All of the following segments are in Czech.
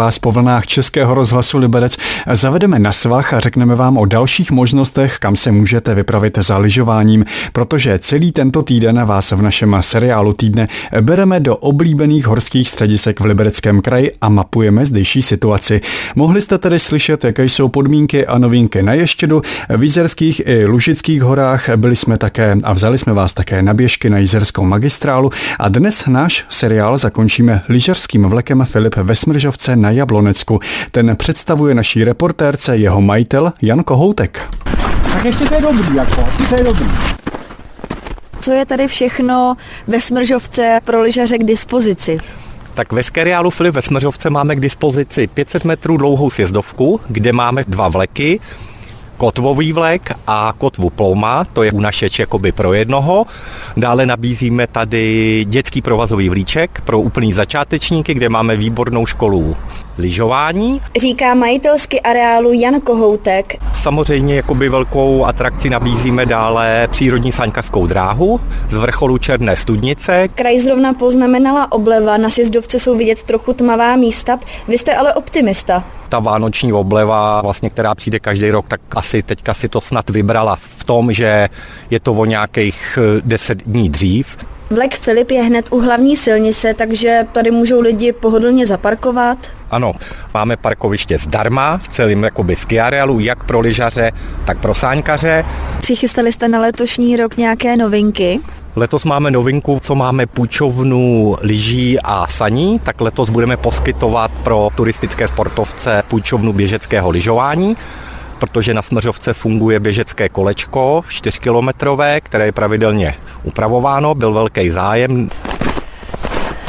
vás po vlnách Českého rozhlasu Liberec. Zavedeme na svach a řekneme vám o dalších možnostech, kam se můžete vypravit za lyžováním, protože celý tento týden vás v našem seriálu týdne bereme do oblíbených horských středisek v Libereckém kraji a mapujeme zdejší situaci. Mohli jste tedy slyšet, jaké jsou podmínky a novinky na Ještědu, v Jízerských i Lužických horách, byli jsme také a vzali jsme vás také na běžky na Jízerskou magistrálu. A dnes náš seriál zakončíme lyžařským vlekem Filip Vesmržovce na Jablonecku. Ten představuje naší reportérce jeho majitel Jan Kohoutek. Tak ještě to je dobrý, jako, to je dobrý. Co je tady všechno ve Smržovce pro lyžaře k dispozici? Tak ve Skeriálu Filip ve Smržovce máme k dispozici 500 metrů dlouhou sjezdovku, kde máme dva vleky, kotvový vlek a kotvu plouma, to je u našeč jakoby pro jednoho. Dále nabízíme tady dětský provazový vlíček pro úplný začátečníky, kde máme výbornou školu lyžování. Říká majitelsky areálu Jan Kohoutek. Samozřejmě jakoby velkou atrakci nabízíme dále přírodní saňkařskou dráhu z vrcholu Černé studnice. Kraj zrovna poznamenala obleva, na sjezdovce jsou vidět trochu tmavá místa. Vy jste ale optimista. Ta vánoční obleva, vlastně, která přijde každý rok, tak asi teďka si to snad vybrala v tom, že je to o nějakých 10 dní dřív. Vlek Filip je hned u hlavní silnice, takže tady můžou lidi pohodlně zaparkovat. Ano, máme parkoviště zdarma v celém jakoby ski areálu, jak pro lyžaře, tak pro sáňkaře. Přichystali jste na letošní rok nějaké novinky? Letos máme novinku, co máme půjčovnu lyží a saní, tak letos budeme poskytovat pro turistické sportovce půjčovnu běžeckého lyžování protože na Smržovce funguje běžecké kolečko 4-kilometrové, které je pravidelně upravováno, byl velký zájem.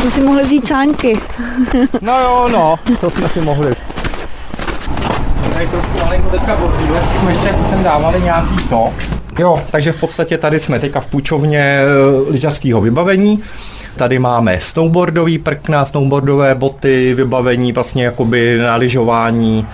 To si mohli vzít sáňky. no jo, no, to jsme si mohli. Tady trošku malinko teďka bodlíle, jsme ještě sem dávali nějaký to. Jo, takže v podstatě tady jsme teďka v půjčovně e, lyžařského vybavení. Tady máme snowboardový prkna, snowboardové boty, vybavení vlastně jakoby na lyžování,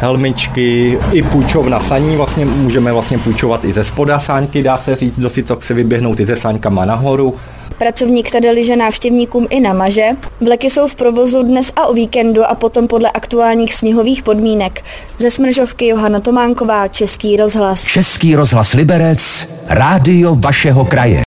helmičky, i půjčovna saní, vlastně můžeme vlastně půjčovat i ze spoda sáňky, dá se říct, kdo si to chce vyběhnout i ze sáňkama nahoru. Pracovník tady liže návštěvníkům i namaže. Vleky jsou v provozu dnes a o víkendu a potom podle aktuálních sněhových podmínek. Ze Smržovky Johana Tománková, Český rozhlas. Český rozhlas Liberec, rádio vašeho kraje.